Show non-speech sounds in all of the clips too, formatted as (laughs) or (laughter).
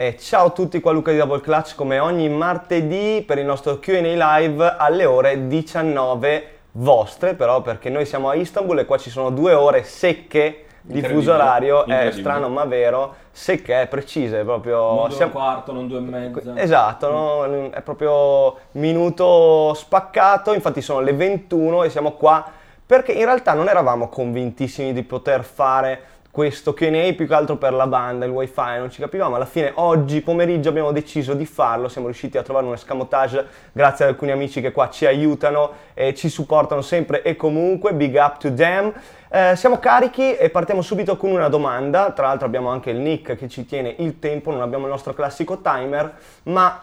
E ciao a tutti, qua Luca di Double Clutch come ogni martedì per il nostro Q&A live alle ore 19 vostre, però perché noi siamo a Istanbul e qua ci sono due ore secche di fuso orario, è strano ma vero, secche, precise, proprio... Non due un quarto, non due e mezza. Esatto, no? è proprio minuto spaccato, infatti sono le 21 e siamo qua perché in realtà non eravamo convintissimi di poter fare questo Q&A più che altro per la banda, il wifi, non ci capivamo. Alla fine oggi pomeriggio abbiamo deciso di farlo, siamo riusciti a trovare un escamotage grazie ad alcuni amici che qua ci aiutano e ci supportano sempre e comunque, big up to them. Eh, siamo carichi e partiamo subito con una domanda, tra l'altro abbiamo anche il Nick che ci tiene il tempo, non abbiamo il nostro classico timer, ma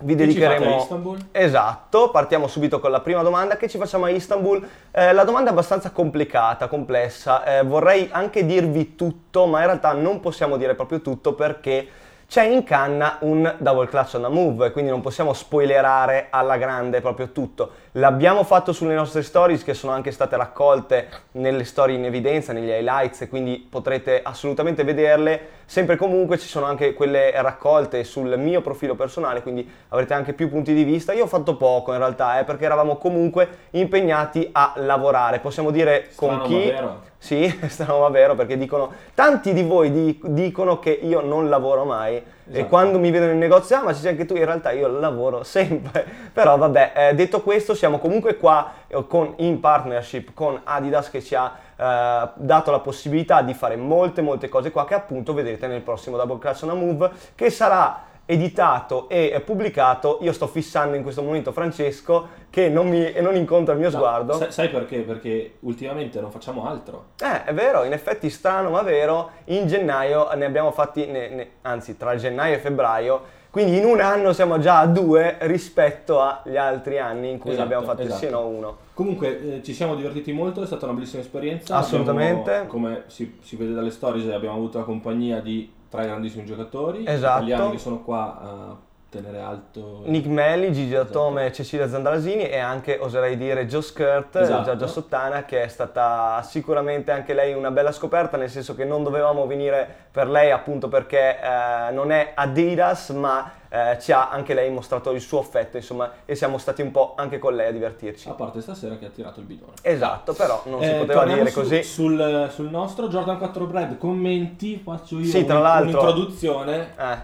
vi dedicheremo... Istanbul? Esatto, partiamo subito con la prima domanda che ci facciamo a Istanbul. Eh, la domanda è abbastanza complicata, complessa, eh, vorrei anche dirvi tutto, ma in realtà non possiamo dire proprio tutto perché c'è in canna un double clutch on the move, quindi non possiamo spoilerare alla grande proprio tutto. L'abbiamo fatto sulle nostre stories che sono anche state raccolte nelle storie in evidenza, negli highlights, quindi potrete assolutamente vederle. Sempre comunque ci sono anche quelle raccolte sul mio profilo personale, quindi avrete anche più punti di vista. Io ho fatto poco in realtà, eh, perché eravamo comunque impegnati a lavorare. Possiamo dire Strano, con chi... vero. Sì, (laughs) strano ma vero perché dicono, tanti di voi di- dicono che io non lavoro mai e Esatto. quando mi vedono in negozio, ah ma ci sei anche tu, in realtà io lavoro (laughs) sempre. Però vabbè, eh, detto questo siamo comunque qua eh, con- in partnership con Adidas che ci ha eh, dato la possibilità di fare molte molte cose qua che appunto vedrete nel prossimo Double Clutch on a Move che sarà editato e pubblicato. Io sto fissando in questo momento Francesco che non, mi, non incontra il mio No, sguardo. sai, sai perché? Perché ultimamente non facciamo altro. Eh, è vero, in effetti strano ma vero, in gennaio ne abbiamo fatti, ne- ne- anzi tra gennaio e febbraio, quindi in un anno siamo già a due rispetto agli altri anni in cui ne Esatto, abbiamo fatti esatto. sì no uno. Comunque eh, ci siamo divertiti molto, è stata una bellissima esperienza. Assolutamente. Abbiamo, come si, si vede dalle stories, abbiamo avuto la compagnia di tre grandissimi giocatori Esatto. italiani che sono qua a tenere alto. Nick Melli, Gigi Esatto. Datome, Cecilia Zandalasini e anche oserei dire Joe Skirt, Esatto. Giorgia Sottana che è stata sicuramente anche lei una bella scoperta nel senso che non dovevamo venire per lei appunto perché eh, non è Adidas ma eh, ci ha anche lei mostrato il suo affetto insomma e siamo stati un po' anche con lei a divertirci. A parte stasera che ha tirato il bidone. Esatto, però non si Eh, poteva torniamo dire su- così. Sul, sul nostro Jordan 4 Bread, commenti, faccio io Sì, tra un- l'altro- un'introduzione. Eh,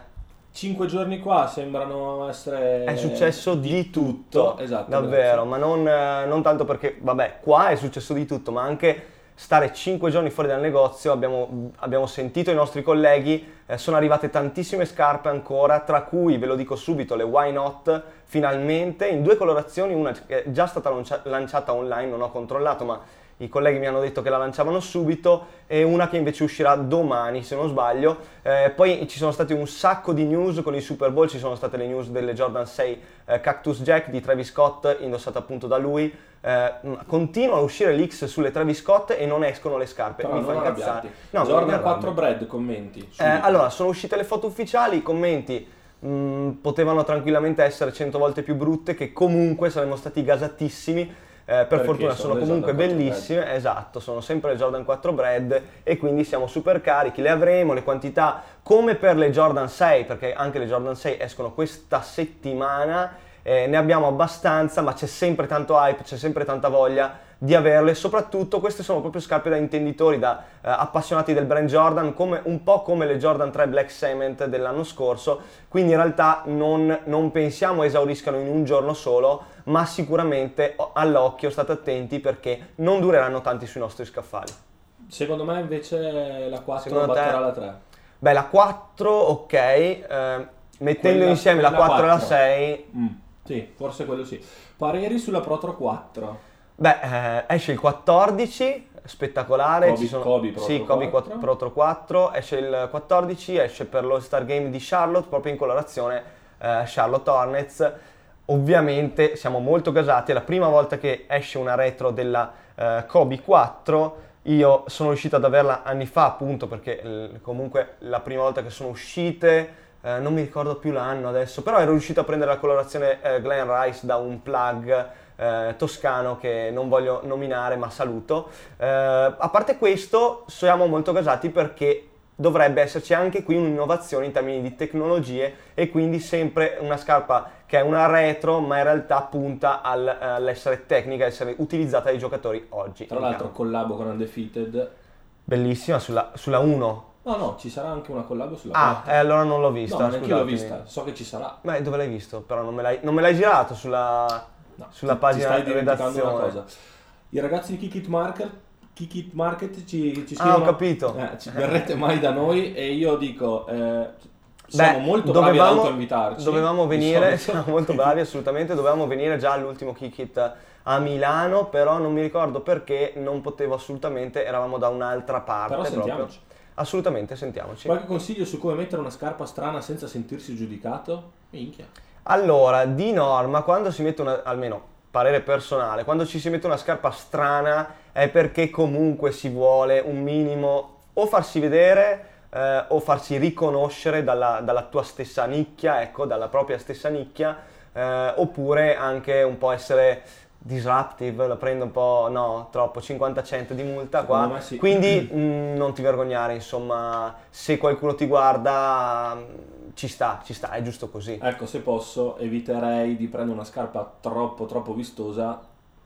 Cinque giorni qua sembrano essere... è successo di tutto, Esatto. davvero, grazie. ma non, eh, non tanto perché, vabbè, qua è successo di tutto, ma anche stare 5 giorni fuori dal negozio, abbiamo, abbiamo sentito i nostri colleghi, eh, sono arrivate tantissime scarpe ancora, tra cui, ve lo dico subito, le Why Not, finalmente, in due colorazioni, una che è già stata lancia- lanciata online, non ho controllato, ma i colleghi mi hanno detto che la lanciavano subito e una che invece uscirà domani se non sbaglio. Eh, poi ci sono stati un sacco di news con il Super Bowl, ci sono state le news delle Jordan 6 eh, Cactus Jack di Travis Scott indossata appunto da lui. Eh, mh, continuano a uscire leaks sulle Travis Scott e non escono le scarpe. Però mi fa incazzare. No, Jordan arrabbio. 4 Bread, commenti. Eh, allora, sono uscite le foto ufficiali, i commenti mh, potevano tranquillamente essere 100 volte più brutte, che comunque saremmo stati gasatissimi. Eh, per Perché fortuna sono sono comunque Jordan 4 bellissime, esatto, sono sempre le Jordan 4 Bread e quindi siamo super carichi, le avremo, le quantità come per le Jordan 6, perché anche le Jordan 6 escono questa settimana, eh, ne abbiamo abbastanza, ma c'è sempre tanto hype, c'è sempre tanta voglia di averle, soprattutto queste sono proprio scarpe da intenditori, da eh, appassionati del brand Jordan, come, un po' come le Jordan 3 Black Cement dell'anno scorso, quindi in realtà non, non pensiamo esauriscano in un giorno solo, ma sicuramente all'occhio state attenti perché non dureranno tanti sui nostri scaffali. Secondo me invece la 4 Secondo te? batterà la 3. Beh, la 4, ok, eh, mettendo Quella- insieme la quella 4 e la 4. 6, Mm, sì, forse quello sì. Pareri sulla Protro 4. Beh, eh, esce il 14, spettacolare. Kobe- ci sono... Kobe Pro sì, Kobe 4. Pro Pro 4, esce il 14, esce per lo Star Game di Charlotte, proprio in colorazione eh, Charlotte Hornets. Ovviamente siamo molto gasati, è la prima volta che esce una retro della eh, Kobe 4. Io sono riuscito ad averla anni fa, appunto, perché eh, comunque la prima volta che sono uscite, eh, non mi ricordo più l'anno adesso, però ero riuscito a prendere la colorazione eh, Glen Rice da un plug eh, toscano che non voglio nominare ma saluto. Eh, a parte questo siamo molto gasati perché dovrebbe esserci anche qui un'innovazione in termini di tecnologie e quindi sempre una scarpa che è una retro ma in realtà punta al, all'essere tecnica, essere utilizzata dai giocatori oggi. Tra l'altro collabo con Undefeated. Bellissima sulla, sulla 1. No, no, ci sarà anche una collabo sulla Ah, 4. eh, allora non l'ho vista. no, neanche io l'ho vista, so che ci sarà. Beh, dove l'hai visto? Però non me l'hai, non me l'hai girato sulla, No, sulla pagina di redazione. una cosa. I ragazzi di Kick It Market, Kick It Market ci, ci Ah, scrivono ho capito. eh, ci verrete mai da noi e io dico eh, siamo Beh, molto bravi ad dovevamo- autoinvitarci. Dovevamo di venire, solito. siamo molto bravi assolutamente, dovevamo venire già all'ultimo Kick It a Milano, però non mi ricordo perché non potevo assolutamente, eravamo da un'altra parte. Però proprio. sentiamoci. Assolutamente, sentiamoci. Qualche consiglio su come mettere una scarpa strana senza sentirsi giudicato? Minchia. Allora, di norma, quando si mette una, almeno parere personale, quando ci si mette una scarpa strana è perché comunque si vuole un minimo o farsi vedere eh, o farsi riconoscere dalla, dalla tua stessa nicchia, ecco, dalla propria stessa nicchia, eh, oppure anche un po' essere disruptive, lo prendo un po', no, troppo, 50 cento di multa qua, sì. quindi (clears throat) mh, non ti vergognare, insomma, se qualcuno ti guarda ci sta, ci sta, è giusto così. Ecco, se posso, eviterei di prendere una scarpa troppo troppo vistosa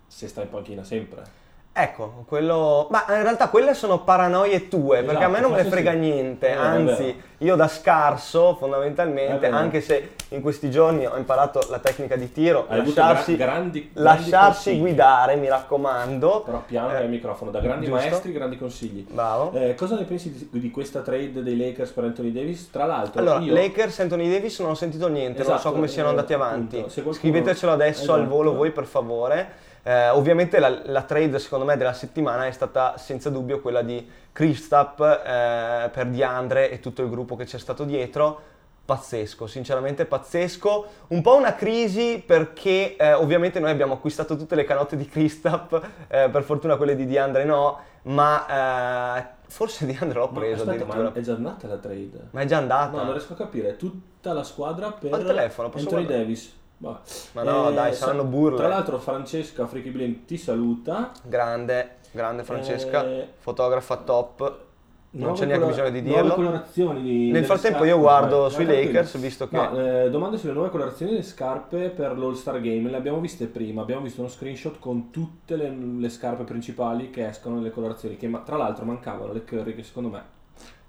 se stai in panchina sempre. Ecco, quello... Ma in realtà quelle sono paranoie tue, perché a me Esatto, non me ne frega sì. niente, Eh, anzi, vero. Io da scarso fondamentalmente, vero. anche se in questi giorni ho imparato la tecnica di tiro, Hai lasciarsi, gra- grandi, grandi lasciarsi guidare, mi raccomando. Però piano Eh, al microfono, da grandi giusto. maestri, grandi consigli. Bravo. Eh, cosa ne pensi di, di questa trade dei Lakers per Anthony Davis? Tra l'altro, Allora, io Lakers, Anthony Davis non ho sentito niente, non so Esatto, come siano eh, andati avanti. qualcuno- Scrivetecelo adesso al Esatto. volo voi per favore. Eh, ovviamente la, la trade secondo me della settimana è stata senza dubbio quella di Kristaps eh, per Diandre e tutto il gruppo che c'è stato dietro. Pazzesco, sinceramente pazzesco. Un po' una crisi perché eh, ovviamente noi abbiamo acquistato tutte le canotte di Kristaps, eh, per fortuna quelle di Diandre no, ma eh, forse Diandre l'ho Ma preso aspetta, addirittura. ma è già andata la trade? Ma è già andata. No, non riesco a capire. Tutta la squadra per Ho il telefono, posso Anthony guardare? Davis. Vabbè. Ma no, dai, saranno burle. Tra l'altro Francesca Freaky Blink ti saluta. Grande, grande Francesca, Eh, fotografa top. Non c'è neanche bisogno di Nuove dirlo. colorazioni di Nel frattempo scarpe. io guardo Vai, sui. Lakers, visto che... No, eh, domande sulle nuove colorazioni delle scarpe per l'All-Star Game. Le abbiamo viste prima, abbiamo visto uno screenshot con tutte le, le scarpe principali che escono nelle colorazioni, che ma- tra l'altro mancavano le Curry che secondo me...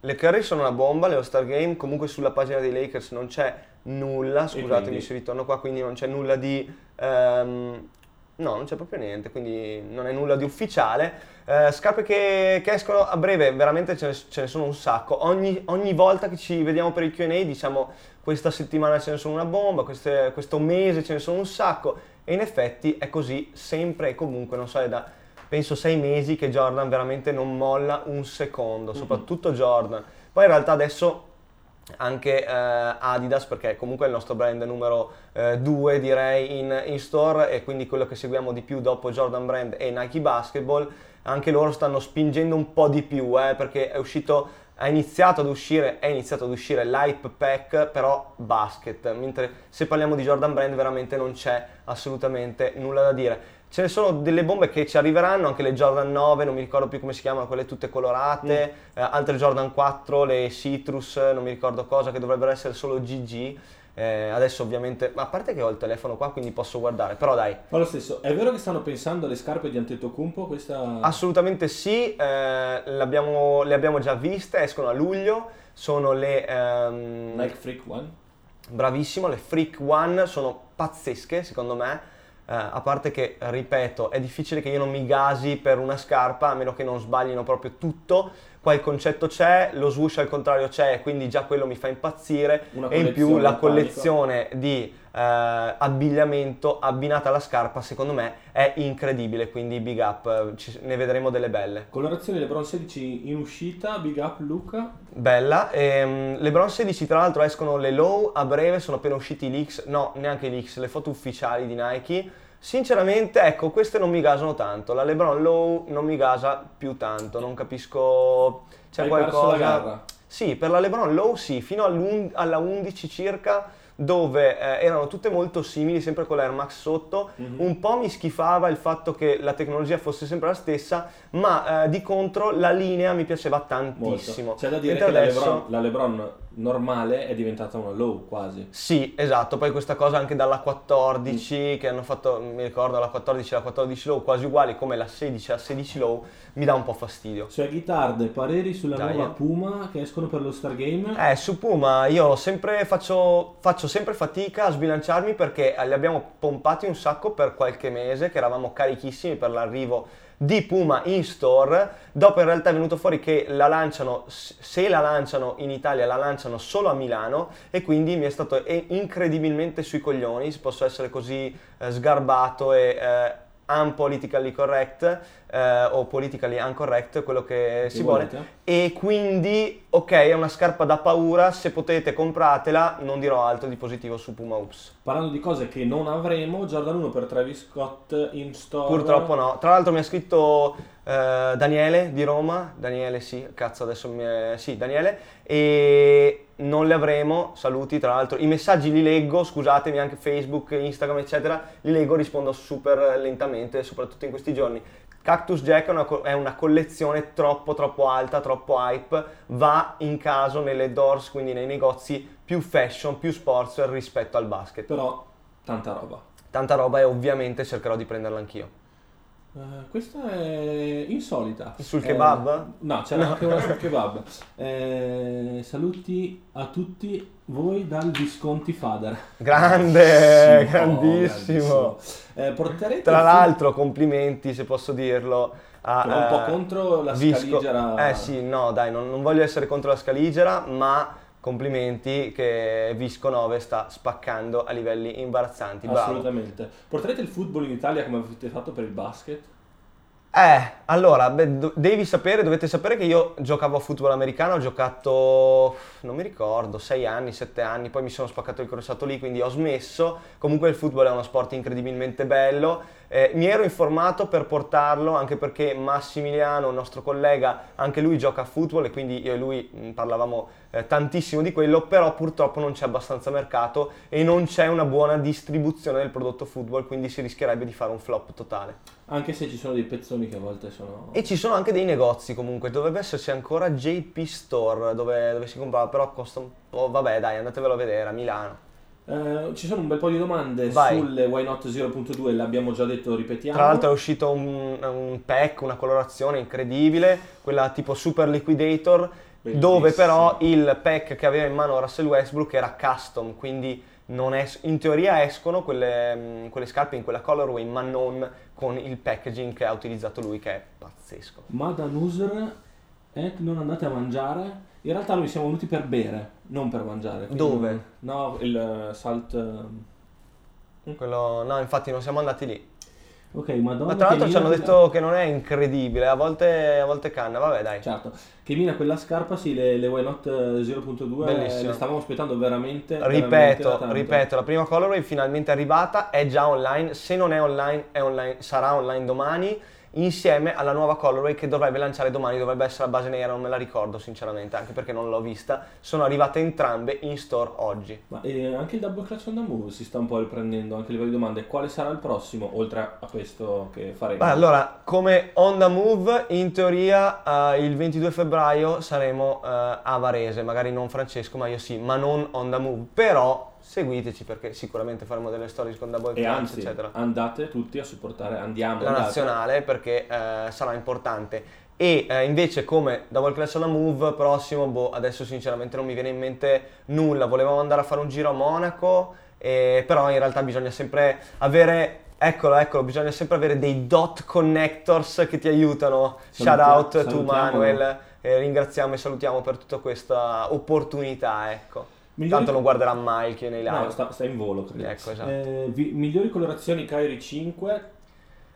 Le Curry sono una bomba, le All-Star Game, comunque sulla pagina dei Lakers non c'è nulla, scusatemi se ritorno qua, quindi non c'è nulla di... ehm, no, non c'è proprio niente, quindi non è nulla di ufficiale. Eh, scarpe che, che escono a breve, veramente ce ne, ce ne sono un sacco. Ogni, ogni volta che ci vediamo per il Q&A diciamo questa settimana ce ne sono una bomba, queste- questo mese ce ne sono un sacco e in effetti è così sempre e comunque, non so, è da penso sei mesi che Jordan veramente non molla un secondo, soprattutto Jordan. Poi in realtà adesso anche eh, Adidas, perché comunque è il nostro brand numero 2 direi in, in store e quindi quello che seguiamo di più dopo Jordan Brand e Nike Basketball, anche loro stanno spingendo un po' di più eh, perché è uscito ha iniziato ad uscire, è iniziato ad uscire l'hype pack, però basket, mentre se parliamo di Jordan Brand veramente non c'è assolutamente nulla da dire. Ce ne sono delle bombe che ci arriveranno, anche le Jordan 9, non mi ricordo più come si chiamano, quelle tutte colorate, eh, altre Jordan 4, le Citrus, non mi ricordo cosa, che dovrebbero essere solo GG. Eh, adesso ovviamente, ma a parte che ho il telefono qua quindi posso guardare, però dai, Ma lo stesso, è vero che stanno pensando alle scarpe di Antetokounmpo? Questa... Assolutamente sì, eh, le abbiamo già viste, escono a luglio, sono le... ehm, Nike Freak One? bravissimo, le Freak One sono pazzesche secondo me, eh, a parte che, ripeto, è difficile che io non mi gasi per una scarpa a meno che non sbaglino proprio tutto, qua il concetto c'è, lo swoosh al contrario c'è, quindi già quello mi fa impazzire e in più la collezione di eh, abbigliamento abbinata alla scarpa secondo me è incredibile, quindi big up, ci- ne vedremo delle belle. Colorazione LeBron 16 in uscita, big up Luca. Bella, ehm, le Bron 16 tra l'altro escono le low a breve, sono appena usciti i leaks, no neanche i leaks, le foto ufficiali di Nike. Sinceramente ecco queste non mi gasano tanto, la LeBron low non mi gasa più tanto, non capisco, c'è Hai qualcosa... Sì, per la LeBron low sì, fino alla 11 circa dove eh, erano tutte molto simili, sempre con l'Air Max sotto. Mhm. Un po' mi schifava il fatto che la tecnologia fosse sempre la stessa, ma eh, di contro la linea mi piaceva tantissimo. Molto. C'è da dire Mentre che adesso- la, Lebron, la Lebron normale è diventata una low quasi. Sì, esatto, poi questa cosa anche dalla 14 Mm. che hanno fatto, mi ricordo la 14 e la 14 low quasi uguali come la 16 e la 16 low, mi dà un po' fastidio. Cioè Ghitarde, pareri sulla Dai, nuova. Puma che escono per lo Star Game? Eh, su Puma io sempre faccio, faccio sempre fatica a sbilanciarmi perché li abbiamo pompati un sacco per qualche mese, che eravamo carichissimi per l'arrivo di Puma in store. Dopo in realtà è venuto fuori che la lanciano, se la lanciano in Italia, la lanciano solo a Milano e quindi mi è stato incredibilmente sui coglioni, se posso essere così eh, sgarbato e eh, unpolitically correct eh, o politically incorrect, quello che Che si vuole. volete? E quindi, ok, è una scarpa da paura, se potete compratela, non dirò altro di positivo su Puma Ups. Parlando di cose che non avremo, Jordan 1 per Travis Scott in store. Purtroppo no. Tra l'altro mi ha scritto eh, Daniele di Roma, Daniele sì, cazzo adesso mi è... sì, Daniele, e non le avremo, saluti tra l'altro, i messaggi li leggo, scusatemi anche Facebook, Instagram eccetera, li leggo, rispondo super lentamente, soprattutto in questi giorni. Cactus Jack è una, co- è una collezione troppo troppo alta, troppo hype, va in caso nelle doors, quindi nei negozi più fashion, più sports rispetto al basket. Però tanta roba. Tanta roba e ovviamente cercherò di prenderla anch'io. Eh, questa è insolita. Sul Eh, kebab? no, c'era anche una sul (laughs) kebab. Eh, saluti a tutti voi dal Visconti Fader. Grande, Sì, grandissimo. oh, grandissimo. Eh, porterete Tra l'altro, complimenti se posso dirlo. A, va un po' eh, contro la Visco- scaligera. Eh sì, no, dai, non, non voglio essere contro la scaligera, ma complimenti che Visco 9 sta spaccando a livelli imbarazzanti. Bravo. Assolutamente. Porterete il football in Italia come avete fatto per il basket? Eh, allora, beh, do- devi sapere, dovete sapere che io giocavo a football americano, ho giocato, non mi ricordo, 6 anni, 7 anni, poi mi sono spaccato il crociato lì, quindi ho smesso. Comunque il football è uno sport incredibilmente bello. Eh, mi ero informato per portarlo anche perché Massimiliano, il nostro collega, anche lui gioca a football e quindi io e lui mh, parlavamo eh, tantissimo di quello, però purtroppo non c'è abbastanza mercato e non c'è una buona distribuzione del prodotto football, quindi si rischierebbe di fare un flop totale. Anche se ci sono dei pezzoni che a volte sono... E ci sono anche dei negozi comunque, dovrebbe esserci ancora JP Store dove, dove si comprava, però costa un po', vabbè dai andatevelo a vedere a Milano. Eh, ci sono un bel po' di domande Vai. sulle Why Not 0.2, l'abbiamo già detto, ripetiamo. Tra l'altro è uscito un, un pack, una colorazione incredibile, quella tipo Super Liquidator, Bellissimo. dove però il pack che aveva in mano Russell Westbrook era custom, quindi non es- in teoria escono quelle, mh, quelle scarpe in quella colorway, ma non con il packaging che ha utilizzato lui, che è pazzesco. Madan User, eh, non andate a mangiare. In realtà noi siamo venuti per bere, non per mangiare. Dove? No, il eh, salt... eh, Quello, no, infatti non siamo andati lì. Ok, Madonna. Ma tra l'altro ci hanno mina detto che non è incredibile, a volte, a volte canna, vabbè dai. quella- Certo, che mina quella scarpa, sì, le, le Not eh, 0.2 Bellissimo. le stavamo aspettando veramente, veramente Ripeto, tanto. ripeto, la prima colorway è finalmente arrivata, è già online, se non è online, è online sarà online domani, insieme alla nuova colorway che dovrebbe lanciare domani, dovrebbe essere a base nera, non me la ricordo sinceramente, anche perché non l'ho vista, sono arrivate entrambe in store oggi. Ma eh, anche il Double Clutch on the Move si sta un po' riprendendo anche a livello di domande. Quale sarà il prossimo, oltre a questo che faremo? Beh, allora, come on the move, in teoria eh, il 22 febbraio saremo eh, a Varese, magari non Francesco, ma io sì, ma non on the move, però seguiteci perché sicuramente faremo delle stories con Double e anzi, eccetera. andate tutti a supportare, andiamo, La andate. nazionale perché eh, sarà importante. E eh, invece come Double Clash the Move prossimo, boh, adesso sinceramente non mi viene in mente nulla. Volevamo andare a fare un giro a Monaco, eh, però in realtà bisogna sempre avere, eccolo, eccolo, bisogna sempre avere dei dot connectors che ti aiutano. Shout Saluti- out to salutiamo. Manuel, eh, ringraziamo e salutiamo per tutta questa opportunità, ecco. Migliori- Tanto non guarderà mai che nei live. No, sta, sta in volo, credo. Ecco, esatto. Eh, vi- migliori colorazioni Kyrie 5.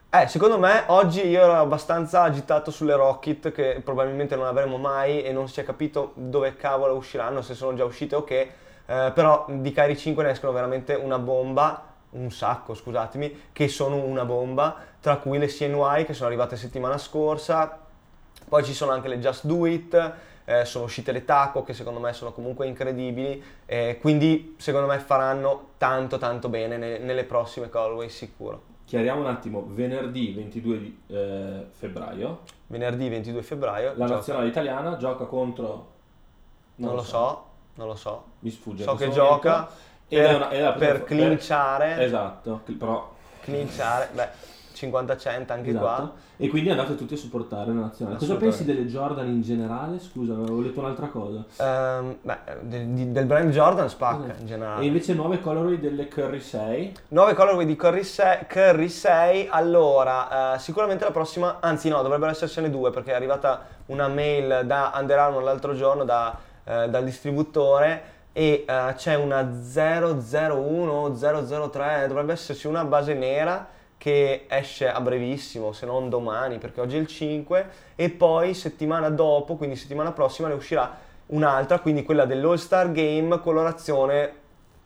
Eh, secondo me oggi io ero abbastanza agitato sulle Rocket che probabilmente non avremo mai e non si è capito dove cavolo usciranno, se sono già uscite o che, eh, però di Kyrie 5 ne escono veramente una bomba, un sacco scusatemi, che sono una bomba, tra cui le CNY che sono arrivate settimana scorsa, poi ci sono anche le Just Do It, eh, sono uscite le taco che secondo me sono comunque incredibili, eh, quindi secondo me faranno tanto tanto bene ne- nelle prossime colorway sicuro. Chiariamo un attimo, venerdì 22 di, eh, febbraio, Venerdì 22 febbraio, la gioca- nazionale italiana gioca contro... non lo so, non lo so, Mi sfugge. so che gioca momento. Ed per, una- per clinciare, Esatto, però... clinciare, beh 50-100 anche esatto. qua. E quindi andate tutti a supportare la nazionale. Cosa pensi delle Jordan in generale? Scusa, avevo letto un'altra cosa. Ehm, beh, del, del brand Jordan spacca in E generale. invece nuove colorway delle Curry 6. Nuove colorway di Curry 6, Curry 6, allora eh, sicuramente la prossima, anzi no, dovrebbero essersene due perché è arrivata una mail da Under Armour l'altro giorno da, eh, dal distributore e eh, c'è una 001 003, dovrebbe esserci una base nera che esce a brevissimo, se non domani perché oggi è il 5 e poi settimana dopo, quindi settimana prossima ne uscirà un'altra, quindi quella dell'All Star Game colorazione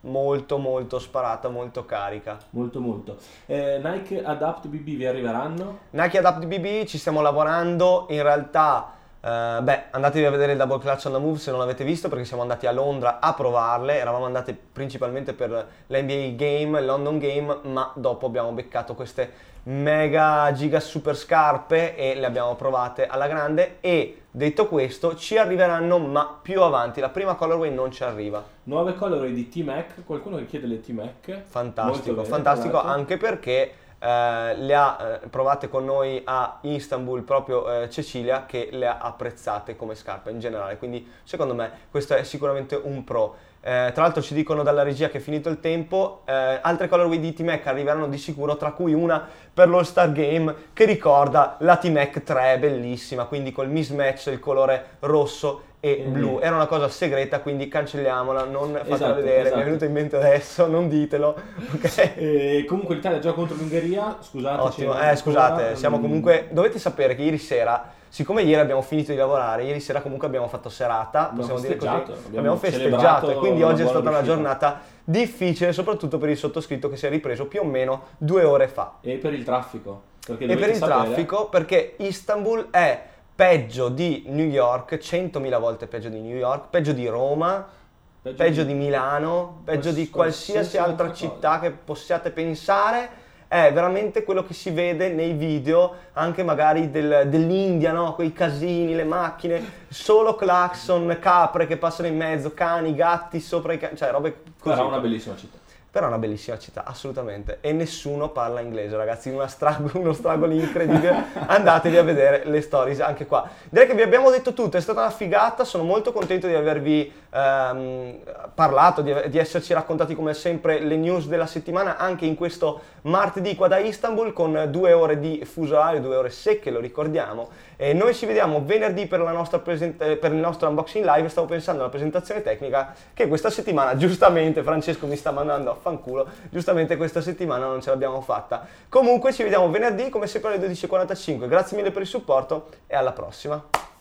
molto molto sparata, molto carica. Molto molto. Eh, Nike Adapt BB vi arriveranno? Nike Adapt BB ci stiamo lavorando, in realtà eh, beh, andatevi a vedere il Double Clutch on the Move se non l'avete visto perché siamo andati a Londra a provarle, eravamo andati principalmente per l'NBA Game, il London Game, ma dopo abbiamo beccato queste mega giga super scarpe e le abbiamo provate alla grande e detto questo ci arriveranno ma più avanti, la prima colorway non ci arriva. Nuove colorway di T-Mac. Qualcuno che chiede le T-Mac. Fantastico, bene, fantastico anche perché eh, le ha eh, provate con noi a Istanbul proprio eh, Cecilia che le ha apprezzate come scarpe in generale, quindi secondo me questo è sicuramente un pro. Eh, tra l'altro ci dicono dalla regia che è finito il tempo, eh, altre colorway di T-Mac arriveranno di sicuro, tra cui una per l'All Star Game che ricorda la T-Mac 3, bellissima, quindi col mismatch il colore rosso e Mm. blu. Era una cosa segreta, quindi cancelliamola, non fatela Esatto, vedere, mi esatto. è venuto in mente adesso, (laughs) non ditelo, ok? E comunque l'Italia gioca contro l'Ungheria. Scusate. Ottimo, eh, scusate, siamo comunque. Dovete sapere che ieri sera, siccome ieri abbiamo finito di lavorare, ieri sera comunque abbiamo fatto serata, Abbiamo possiamo dire così. abbiamo Abbiamo festeggiato e quindi una oggi è stata una riuscita. giornata difficile, soprattutto per il sottoscritto che si è ripreso più o meno due ore fa. E per il traffico. Perché E per il sapere- traffico, perché Istanbul è peggio di New York, 100.000 volte peggio di New York, peggio di Roma, peggio di Milano, peggio di qualsiasi qualsiasi altra altra città che possiate pensare. È veramente quello che si vede nei video, anche magari del- dell'India, no? Quei casini, le macchine, solo clacson, capre che passano in mezzo, cani, gatti sopra i cani, cioè robe così. Sarà una bellissima città. Però è una bellissima città, assolutamente. E nessuno parla inglese, ragazzi. Una strago- uno stragolo incredibile. (laughs) Andatevi a vedere le stories anche qua. Direi che vi abbiamo detto tutto, è stata una figata. Sono molto contento di avervi ehm, parlato, di, di esserci raccontati come sempre le news della settimana, anche in questo martedì qua da Istanbul, con due ore di fuso orario, due ore secche, lo ricordiamo. E noi ci vediamo venerdì per, present- eh, per il nostro unboxing live. Stavo pensando alla presentazione tecnica che questa settimana, giustamente, Francesco mi sta mandando a fanculo, giustamente questa settimana non ce l'abbiamo fatta. Comunque ci vediamo venerdì, come sempre alle 12.45. Grazie mille per il supporto e alla prossima.